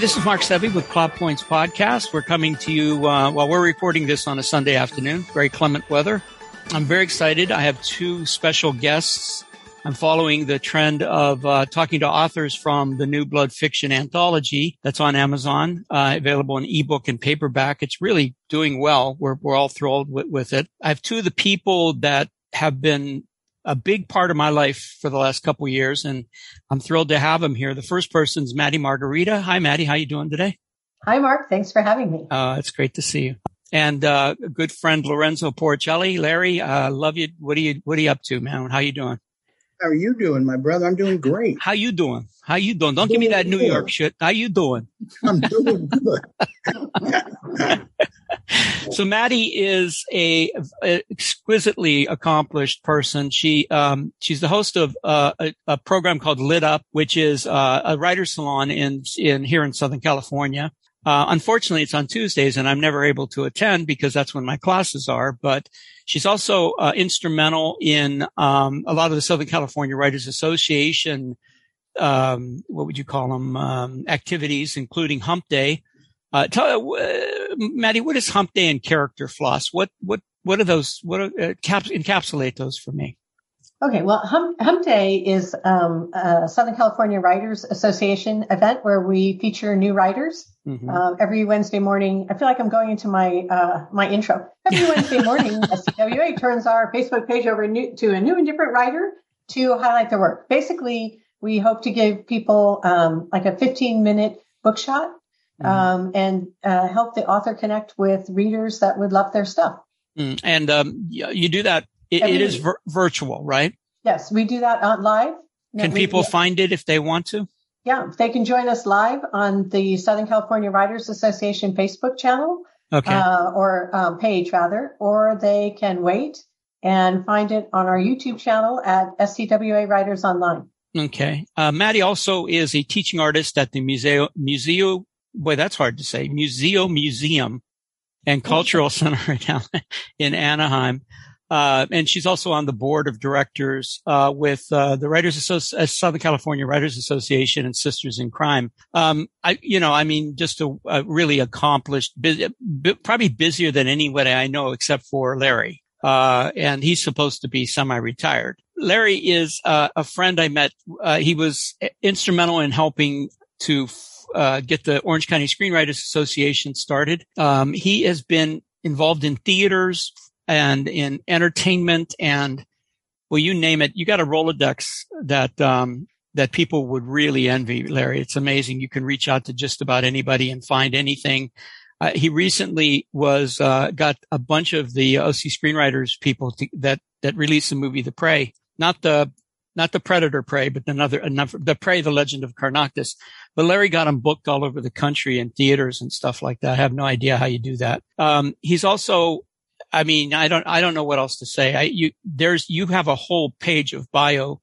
this is Mark Sevi with Plot Points Podcast. We're coming to you uh, while we're recording this on a Sunday afternoon. Very clement weather. I'm very excited. I have two special guests. I'm following the trend of uh, talking to authors from the new Blood Fiction anthology that's on Amazon, uh, available in ebook and paperback. It's really doing well. We're we're all thrilled with, with it. I have two of the people that have been a big part of my life for the last couple years, and I'm thrilled to have him here. The first person is Maddie Margarita. Hi, Maddie. How you doing today? Hi, Mark. Thanks for having me. Uh, it's great to see you. And uh, a good friend Lorenzo Porcelli. Larry, uh, love you. What are you What are you up to, man? How you doing? How are you doing, my brother? I'm doing great. How you doing? How you doing? Don't give me that New good. York shit. How you doing? I'm doing good. so Maddie is a, a, exquisitely accomplished person. She um, she's the host of uh, a, a, program called Lit Up, which is uh, a writer's salon in in here in Southern California. Uh, unfortunately, it's on Tuesdays, and I'm never able to attend because that's when my classes are. But she's also uh, instrumental in um, a lot of the Southern California Writers Association. Um, what would you call them? Um, activities, including Hump Day. Uh, tell, uh, Maddie, what is Hump Day and Character Floss? What what what are those? What are, uh, caps, encapsulate those for me? Okay, well, Hump, Hump Day is um, a Southern California Writers Association event where we feature new writers mm-hmm. uh, every Wednesday morning. I feel like I'm going into my uh, my intro. Every Wednesday morning, SCWA turns our Facebook page over new, to a new and different writer to highlight their work. Basically, we hope to give people um, like a 15 minute bookshot mm-hmm. um, and uh, help the author connect with readers that would love their stuff. Mm. And um, you do that it, it is vir- virtual, right? Yes, we do that on live. Can we, people yeah. find it if they want to? Yeah, they can join us live on the Southern California Writers Association Facebook channel. Okay. Uh, or um, page rather, or they can wait and find it on our YouTube channel at SCWA Writers Online. Okay. Uh, Maddie also is a teaching artist at the Muzeo, Muzeo, boy, that's hard to say, Muzeo Museum and Cultural Center in Anaheim. Uh, and she's also on the board of directors uh, with uh, the Writers Associ- uh, Southern California Writers Association and Sisters in Crime. Um, I, you know, I mean, just a, a really accomplished, probably busier than anybody I know except for Larry. Uh, and he's supposed to be semi-retired. Larry is uh, a friend I met. he was instrumental in helping to get the Orange County Screenwriters Association started. Um, he has been involved in theaters and in entertainment and well, you name it. You got a Rolodex that, um, that people would really envy, Larry. It's amazing. You can reach out to just about anybody and find anything. Uh, he recently was, uh, got a bunch of the OC screenwriters people to, that, that released the movie The Prey, not the, not the Predator Prey, but another, another, the Prey, the Legend of Karnoctus. But Larry got him booked all over the country in theaters and stuff like that. I have no idea how you do that. Um, he's also I mean, I don't, I don't know what else to say. I, you, there's, you have a whole page of bio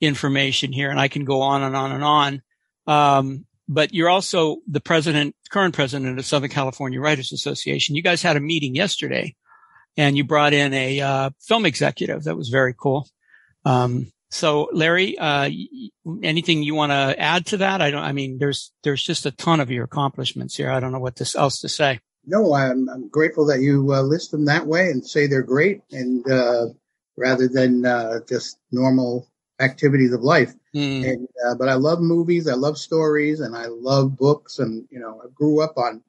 information here and I can go on and on and on. Um, but you're also the president, current president of Southern California Writers Association. You guys had a meeting yesterday and you brought in a, uh, film executive. That was very cool. Um, so Larry, uh, anything you want to add to that? I don't, I mean, there's, there's just a ton of your accomplishments here. I don't know what this else to say no, I'm, I'm grateful that you uh, list them that way and say they're great, and uh, rather than uh, just normal activities of life. Mm. And, uh, but I love movies, I love stories, and I love books. And you know, I grew up on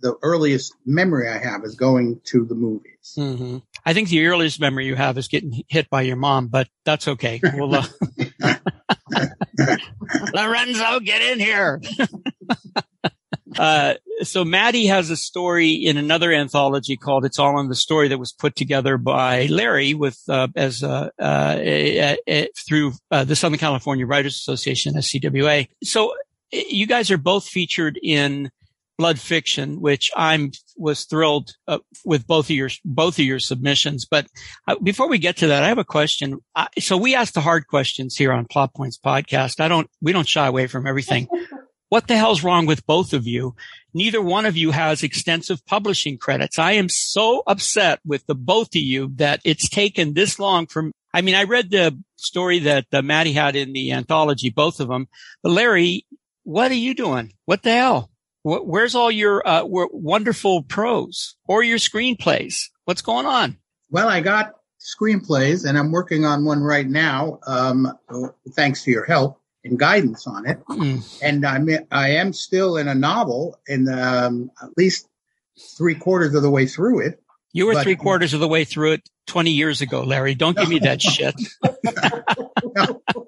the earliest memory I have is going to the movies. Mm-hmm. I think the earliest memory you have is getting hit by your mom, but that's okay. We'll, uh, Lorenzo, get in here. Uh, so Maddie has a story in another anthology called "It's All in the Story" that was put together by Larry with uh, as uh, a, a, through uh, the Southern California Writers Association (SCWA). So you guys are both featured in Blood Fiction, which I'm was thrilled uh, with both of your both of your submissions. But uh, before we get to that, I have a question. so we ask the hard questions here on Plot Points podcast. I don't we don't shy away from everything. What the hell's wrong with both of you? Neither one of you has extensive publishing credits. I am so upset with the both of you that it's taken this long from, I mean, I read the story that uh, Maddie had in the anthology, both of them, but Larry, what are you doing? What the hell? Where's all your uh, wonderful prose or your screenplays? What's going on? Well, I got screenplays, and I'm working on one right now. Um, thanks to your help and guidance on it. Mm. And I'm I am still in a novel, and um, at least three quarters of the way through it. You were but, three quarters of the way through it 20 years ago, Larry. Don't give me that shit. no.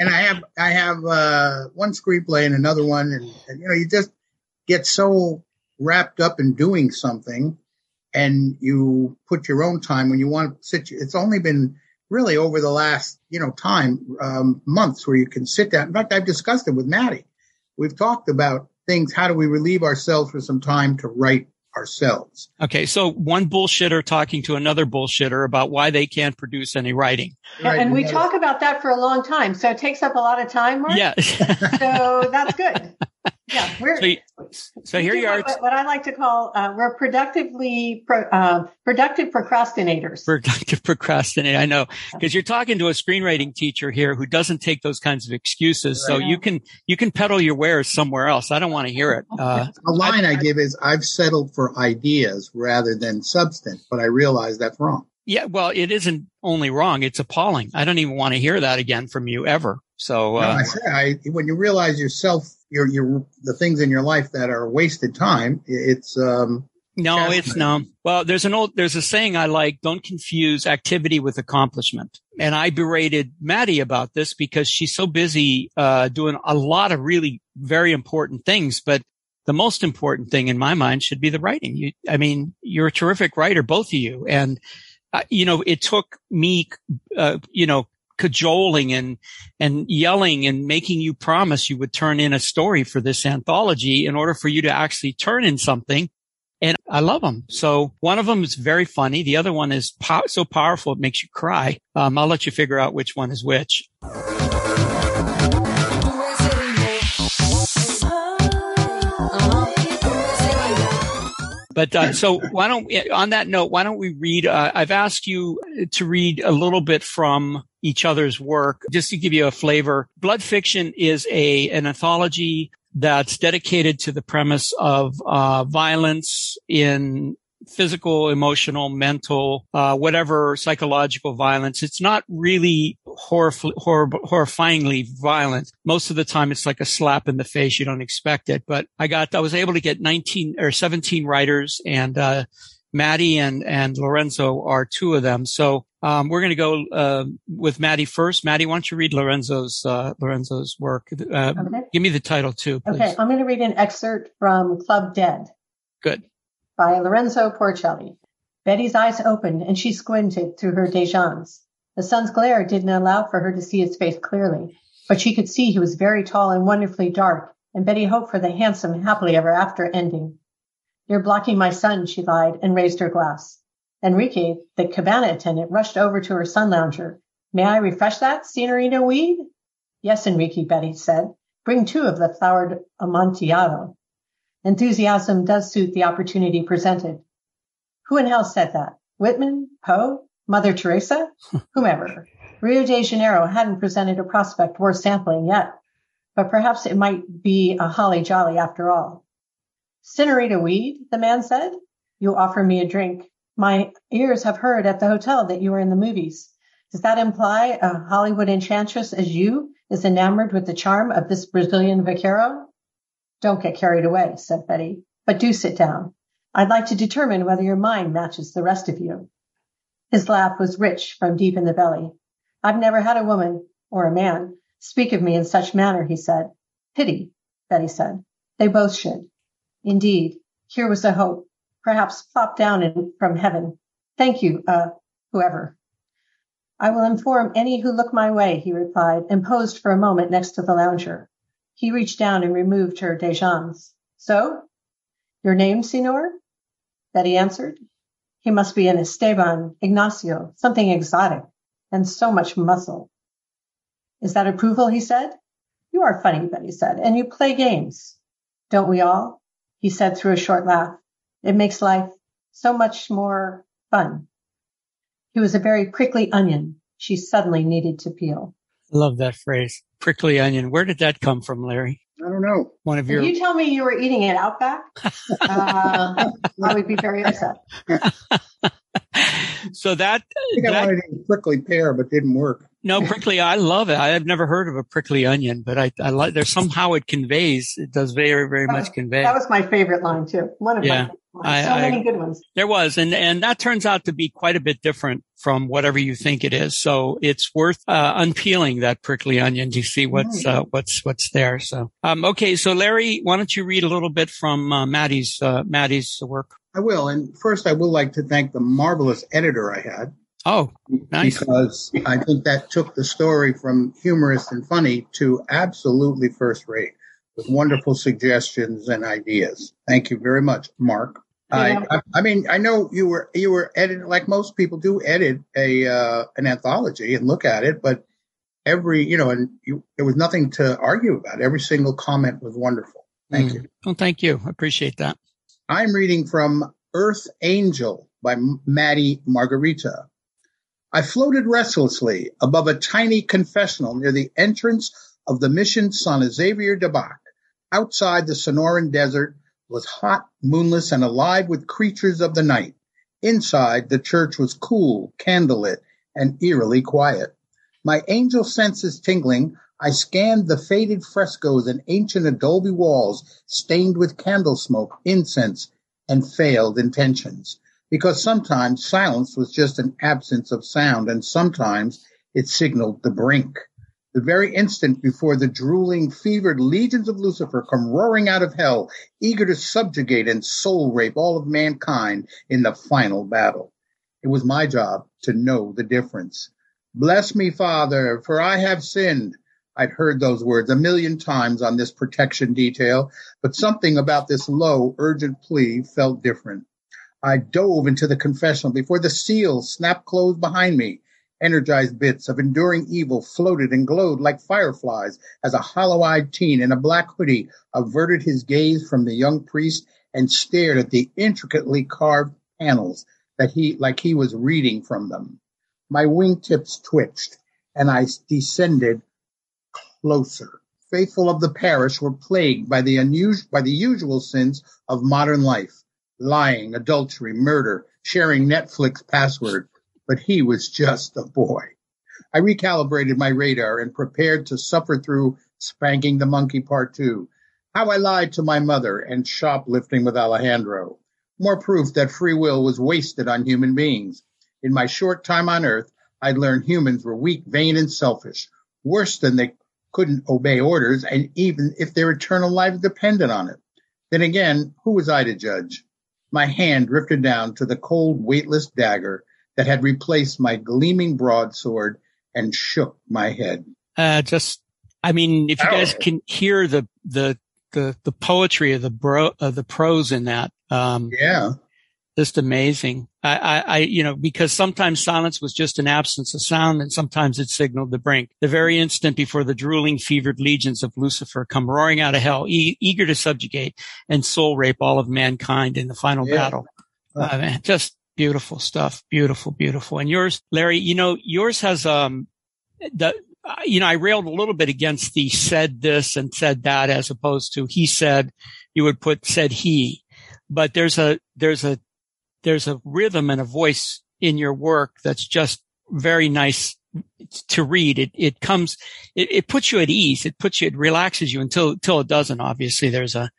And I have I have uh, one screenplay and another one, and, and you know you just get so wrapped up in doing something and you put your own time when you want to sit. It's only been really over the last, you know, time, um, months where you can sit down. In fact, I've discussed it with Maddie. We've talked about things. How do we relieve ourselves for some time to write ourselves? Okay. So one bullshitter talking to another bullshitter about why they can't produce any writing. Right. And we talk about that for a long time. So it takes up a lot of time, Mark. Yeah. so that's good. Yeah, we're so, so here you are. What, what, I like to call uh, we're productively pro, uh, productive procrastinators. Productive procrastinator. I know because you're talking to a screenwriting teacher here who doesn't take those kinds of excuses. Right. So you can you can peddle your wares somewhere else. I don't want to hear it. Uh, a line I, I give is I've settled for ideas rather than substance, but I realize that's wrong. Yeah, well, it isn't only wrong; it's appalling. I don't even want to hear that again from you ever. So, uh, no, I say, I, when you realize yourself, your your the things in your life that are wasted time, it's um. No, it's no. Well, there's an old, there's a saying I like, don't confuse activity with accomplishment. And I berated Maddie about this because she's so busy, uh, doing a lot of really very important things. But the most important thing in my mind should be the writing. You, I mean, you're a terrific writer, both of you. And, uh, you know, it took me, uh, you know, cajoling and, and yelling and making you promise you would turn in a story for this anthology in order for you to actually turn in something. And I love them. So one of them is very funny. The other one is po- so powerful it makes you cry. Um, I'll let you figure out which one is which. But uh, so why don't on that note, why don't we read? Uh, I've asked you to read a little bit from each other's work just to give you a flavor. Blood Fiction is a an anthology that's dedicated to the premise of uh, violence in physical, emotional, mental, uh, whatever psychological violence. It's not really horrif- hor- horrifyingly violent. Most of the time, it's like a slap in the face. You don't expect it. But I got, I was able to get 19 or 17 writers and, uh, Maddie and, and Lorenzo are two of them. So, um, we're going to go, uh, with Maddie first. Maddie, why don't you read Lorenzo's, uh, Lorenzo's work? Uh, okay. Give me the title too. Please. Okay. I'm going to read an excerpt from Club Dead. Good by Lorenzo Porcelli. Betty's eyes opened and she squinted through her Dijon's. The sun's glare didn't allow for her to see his face clearly, but she could see he was very tall and wonderfully dark, and Betty hoped for the handsome, happily ever after ending. You're blocking my sun, she lied and raised her glass. Enrique, the cabana attendant, rushed over to her sun lounger. May I refresh that, Senorita Weed? Yes, Enrique, Betty said. Bring two of the flowered amontillado. Enthusiasm does suit the opportunity presented. Who in hell said that? Whitman? Poe? Mother Teresa? Whomever. Rio de Janeiro hadn't presented a prospect worth sampling yet, but perhaps it might be a holly jolly after all. Senorita Weed, the man said. You offer me a drink. My ears have heard at the hotel that you are in the movies. Does that imply a Hollywood enchantress as you is enamored with the charm of this Brazilian vaquero? Don't get carried away, said Betty, but do sit down. I'd like to determine whether your mind matches the rest of you. His laugh was rich from deep in the belly. I've never had a woman, or a man, speak of me in such manner, he said. Pity, Betty said. They both should. Indeed, here was a hope, perhaps plopped down in, from heaven. Thank you, uh, whoever. I will inform any who look my way, he replied, and posed for a moment next to the lounger. He reached down and removed her Dijon's. So? Your name, Senor? Betty answered. He must be an Esteban, Ignacio, something exotic, and so much muscle. Is that approval? He said. You are funny, Betty said, and you play games. Don't we all? He said through a short laugh. It makes life so much more fun. He was a very prickly onion she suddenly needed to peel. Love that phrase. Prickly onion. Where did that come from, Larry? I don't know. One of your. If you tell me you were eating it Outback, uh, I would be very upset. so that I think that, I wanted a prickly pear, but didn't work. No, prickly. I love it. I have never heard of a prickly onion, but I, I like. There's somehow it conveys. It does very, very much convey. That was my favorite line too. One of yeah, my. So I, many good ones. There was, and and that turns out to be quite a bit different from whatever you think it is. So it's worth uh, unpeeling that prickly onion to see what's uh, what's what's there. So um, okay, so Larry, why don't you read a little bit from uh, Maddie's uh, Maddie's work? I will. And first, I would like to thank the marvelous editor I had. Oh, nice. Because I think that took the story from humorous and funny to absolutely first rate with wonderful suggestions and ideas. Thank you very much, Mark. Yeah. I, I, I, mean, I know you were you were editing like most people do edit a uh, an anthology and look at it, but every you know, and you, there was nothing to argue about. Every single comment was wonderful. Thank mm. you. Well, thank you. I appreciate that. I'm reading from Earth Angel by Maddie Margarita. I floated restlessly above a tiny confessional near the entrance of the mission San Xavier del Bac. Outside the Sonoran desert was hot, moonless, and alive with creatures of the night. Inside, the church was cool, candlelit, and eerily quiet. My angel senses tingling, I scanned the faded frescoes and ancient adobe walls stained with candle smoke, incense, and failed intentions because sometimes silence was just an absence of sound and sometimes it signaled the brink. The very instant before the drooling, fevered legions of Lucifer come roaring out of hell, eager to subjugate and soul rape all of mankind in the final battle. It was my job to know the difference. Bless me, Father, for I have sinned. I'd heard those words a million times on this protection detail, but something about this low, urgent plea felt different. I dove into the confessional before the seals snapped closed behind me. Energized bits of enduring evil floated and glowed like fireflies as a hollow-eyed teen in a black hoodie averted his gaze from the young priest and stared at the intricately carved panels that he, like he was reading from them. My wingtips twitched and I descended closer. Faithful of the parish were plagued by the unusual, by the usual sins of modern life lying, adultery, murder, sharing Netflix password, but he was just a boy. I recalibrated my radar and prepared to suffer through Spanking the Monkey Part 2, How I Lied to My Mother, and Shoplifting with Alejandro. More proof that free will was wasted on human beings. In my short time on earth, I'd learned humans were weak, vain, and selfish. Worse than they couldn't obey orders, and even if their eternal life depended on it. Then again, who was I to judge? My hand drifted down to the cold, weightless dagger that had replaced my gleaming broadsword and shook my head. Uh, just, I mean, if you guys can hear the, the, the, the poetry of the bro, of the prose in that, um, yeah, just amazing. I, I, I, you know, because sometimes silence was just an absence of sound and sometimes it signaled the brink. The very instant before the drooling, fevered legions of Lucifer come roaring out of hell, e- eager to subjugate and soul rape all of mankind in the final yeah. battle. Uh, man, just beautiful stuff. Beautiful, beautiful. And yours, Larry, you know, yours has, um, the, you know, I railed a little bit against the said this and said that as opposed to he said, you would put said he, but there's a, there's a there's a rhythm and a voice in your work that's just very nice to read. It, it comes, it, it puts you at ease. It puts you, it relaxes you until, until it doesn't. Obviously there's a,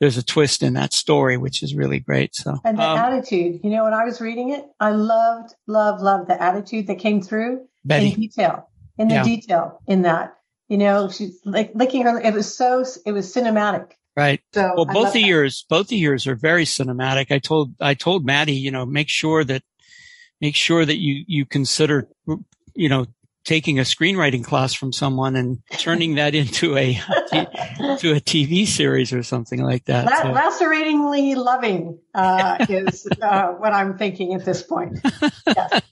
there's a twist in that story, which is really great. So, and the um, attitude, you know, when I was reading it, I loved, loved, loved the attitude that came through Betty. in detail, in the yeah. detail in that, you know, she's like licking her. It was so, it was cinematic. Right. So well, both the years, both the years are very cinematic. I told, I told Maddie, you know, make sure that, make sure that you, you consider, you know, taking a screenwriting class from someone and turning that into a, to a TV series or something like that. La- so. Laceratingly loving, uh, is, uh, what I'm thinking at this point. Yes.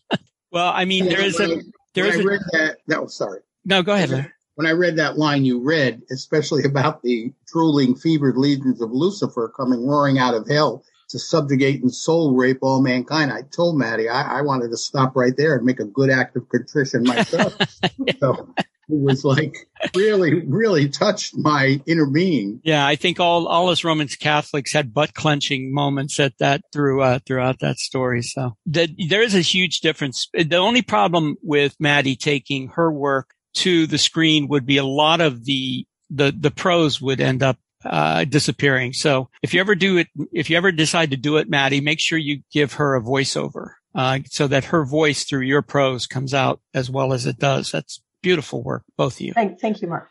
Well, I mean, there is a, there is a, read that, no, sorry. No, go ahead. Larry when I read that line you read, especially about the drooling, fevered legions of Lucifer coming roaring out of hell to subjugate and soul rape all mankind, I told Maddie I, I wanted to stop right there and make a good act of contrition myself. so it was like really, really touched my inner being. Yeah, I think all all us Roman Catholics had butt clenching moments at that through uh, throughout that story. So the, there is a huge difference. The only problem with Maddie taking her work to the screen would be a lot of the the the prose would end up uh, disappearing. So if you ever do it, if you ever decide to do it, Maddie, make sure you give her a voiceover, uh, so that her voice through your prose comes out as well as it does. That's beautiful work, both of you. Thank, thank you, Mark.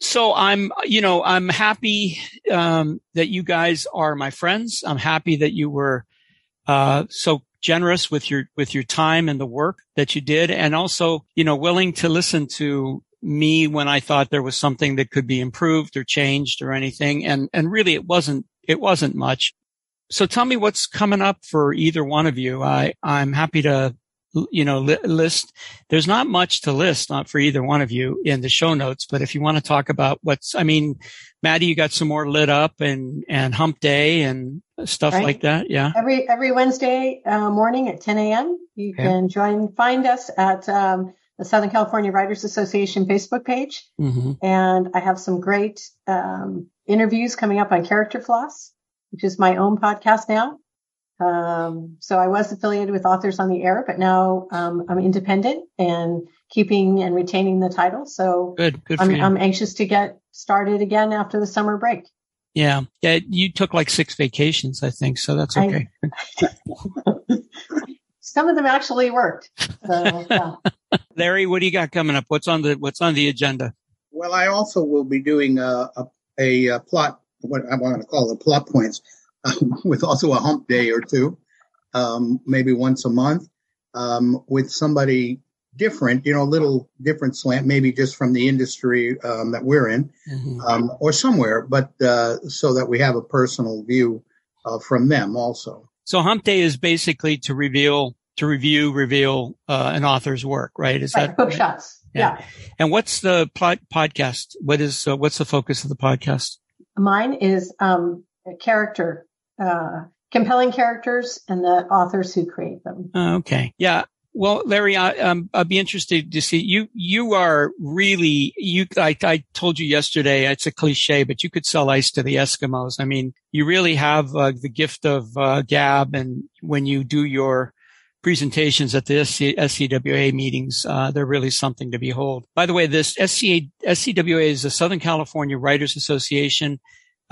So I'm, you know, I'm happy um, that you guys are my friends. I'm happy that you were uh, so generous with your with your time and the work that you did, and also, you know, willing to listen to me when I thought there was something that could be improved or changed or anything. And and really, it wasn't it wasn't much. So tell me what's coming up for either one of you. I I'm happy to you know, li- list. There's not much to list not for either one of you in the show notes, but if you want to talk about what's, I mean, Maddie, you got some more lit up and, and hump day and stuff right. like that. Yeah. Every, every Wednesday uh, morning at 10 a.m. You yeah. can join, find us at, um, the Southern California Writers Association Facebook page. Mm-hmm. And I have some great, um, interviews coming up on character floss, which is my own podcast now. Um, so I was affiliated with Authors on the Air, but now um, I'm independent and keeping and retaining the title. So good, good. I'm, I'm, anxious to get started again after the summer break. Yeah, yeah. You took like six vacations, I think, so that's okay. I, some of them actually worked. So, yeah. Larry, what do you got coming up? What's on the What's on the agenda? Well, I also will be doing a, a, a plot. What I want to call it plot points with also a hump day or two, um, maybe once a month, um, with somebody different, you know, a little different slant, maybe just from the industry um, that we're in mm-hmm. Um, or somewhere, but uh, so that we have a personal view uh, from them also. So hump day is basically to reveal, to review, reveal uh, an author's work, right? Is right, that book shots? Yeah. yeah. And what's the pod- podcast? What is uh, what's the focus of the podcast? Mine is um, character uh, compelling characters and the authors who create them. Uh, okay. Yeah. Well, Larry, I, um, I'd be interested to see you. You are really you. I, I, told you yesterday. It's a cliche, but you could sell ice to the Eskimos. I mean, you really have uh, the gift of uh, gab, and when you do your presentations at the SC, SCWA meetings, uh, they're really something to behold. By the way, this SCA, SCWA is the Southern California Writers Association.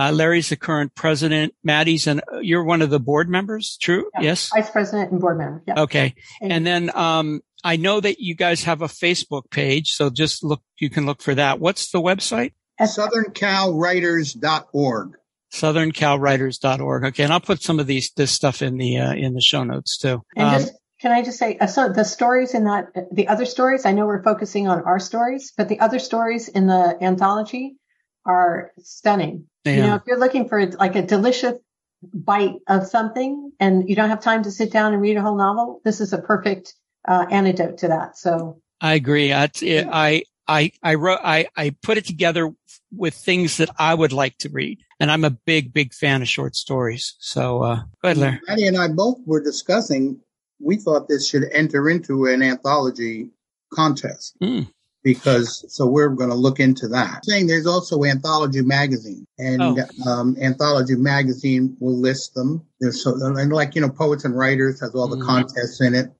Uh, Larry's the current president. Maddie's and you're one of the board members. True. Yeah, yes. Vice president and board member. Yeah. Okay. And, and then, um, I know that you guys have a Facebook page. So just look, you can look for that. What's the website? SouthernCalWriters.org. SouthernCalWriters.org. Okay. And I'll put some of these, this stuff in the, uh, in the show notes too. And um, just, can I just say, uh, so the stories in that, the other stories, I know we're focusing on our stories, but the other stories in the anthology are stunning. Yeah. You know, if you're looking for like a delicious bite of something and you don't have time to sit down and read a whole novel, this is a perfect uh, antidote to that. So I agree. I, I, I, I wrote, I, I put it together with things that I would like to read. And I'm a big, big fan of short stories. So, uh, go ahead, Larry. Maddie and I both were discussing, we thought this should enter into an anthology contest. Mm because so we're going to look into that. Saying there's also Anthology Magazine, and oh. um, Anthology Magazine will list them. There's so and like you know, Poets and Writers has all the mm. contests in it.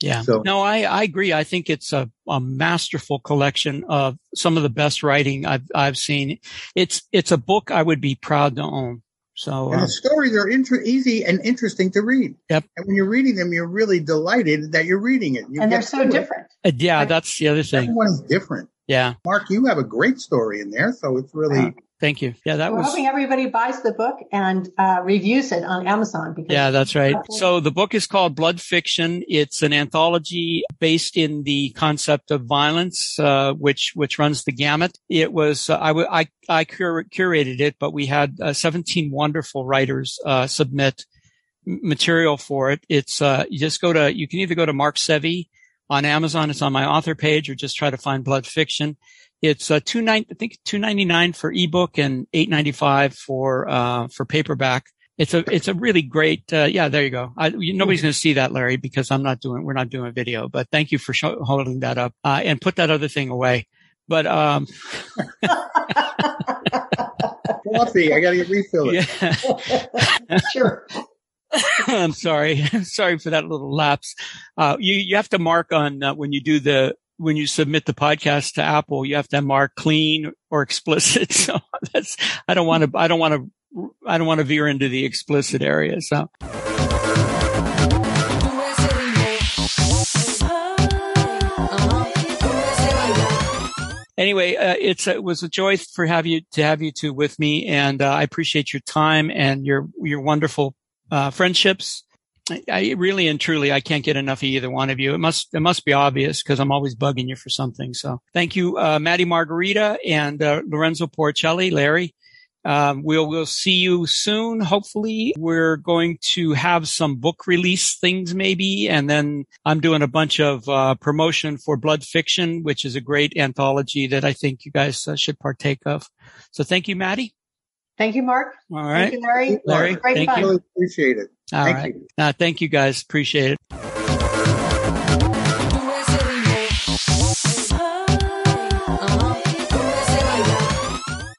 Yeah. So, no, I, I agree. I think it's a, a masterful collection of some of the best writing I've I've seen. It's it's a book I would be proud to own. So uh, the stories are inter- easy and interesting to read. Yep. And when you're reading them, you're really delighted that you're reading it. You and they're so different. Uh, yeah, like, that's the other thing. Everyone is different. Yeah. Mark, you have a great story in there, so it's really Thank you. Yeah, that We're was. hoping everybody buys the book and uh, reviews it on Amazon. Because yeah, that's right. So the book is called Blood Fiction. It's an anthology based in the concept of violence, uh, which which runs the gamut. It was uh, I, w- I I cur- curated it, but we had uh, 17 wonderful writers uh, submit material for it. It's uh, you just go to you can either go to Mark Sevi on Amazon. It's on my author page, or just try to find Blood Fiction. It's uh, two nine, I think two ninety nine for ebook and eight ninety five for uh, for paperback. it's a it's a really great uh, yeah there you go I, you, nobody's going to see that larry because i'm not doing we're not doing a video but thank you for show, holding that up uh, and put that other thing away but um coffee i gotta get refill it yeah. sure i'm sorry sorry for that little lapse uh, you you have to mark on uh, when you do the when you submit the podcast to Apple, you have to mark clean or explicit. So that's, I don't want to, I don't want to I don't want to veer into the explicit area. So. Anyway, uh, it's it was a joy for have you to have you two with me, and uh, I appreciate your time and your your wonderful uh, friendships. I, I, really and truly I can't get enough of either one of you. It must it must be obvious because I'm always bugging you for something. So thank you, uh, Maddie Margarita and uh, Lorenzo Porcelli, Larry. Um, we'll we'll see you soon. Hopefully, we're going to have some book release things maybe, and then I'm doing a bunch of uh, promotion for Blood Fiction, which is a great anthology that I think you guys uh, should partake of. So, thank you, Maddie. Thank you, Mark. All right, thank you, Larry. Larry, Great thank fun. you. Really appreciate it. All thank right. you. Uh, thank you, guys. Appreciate it.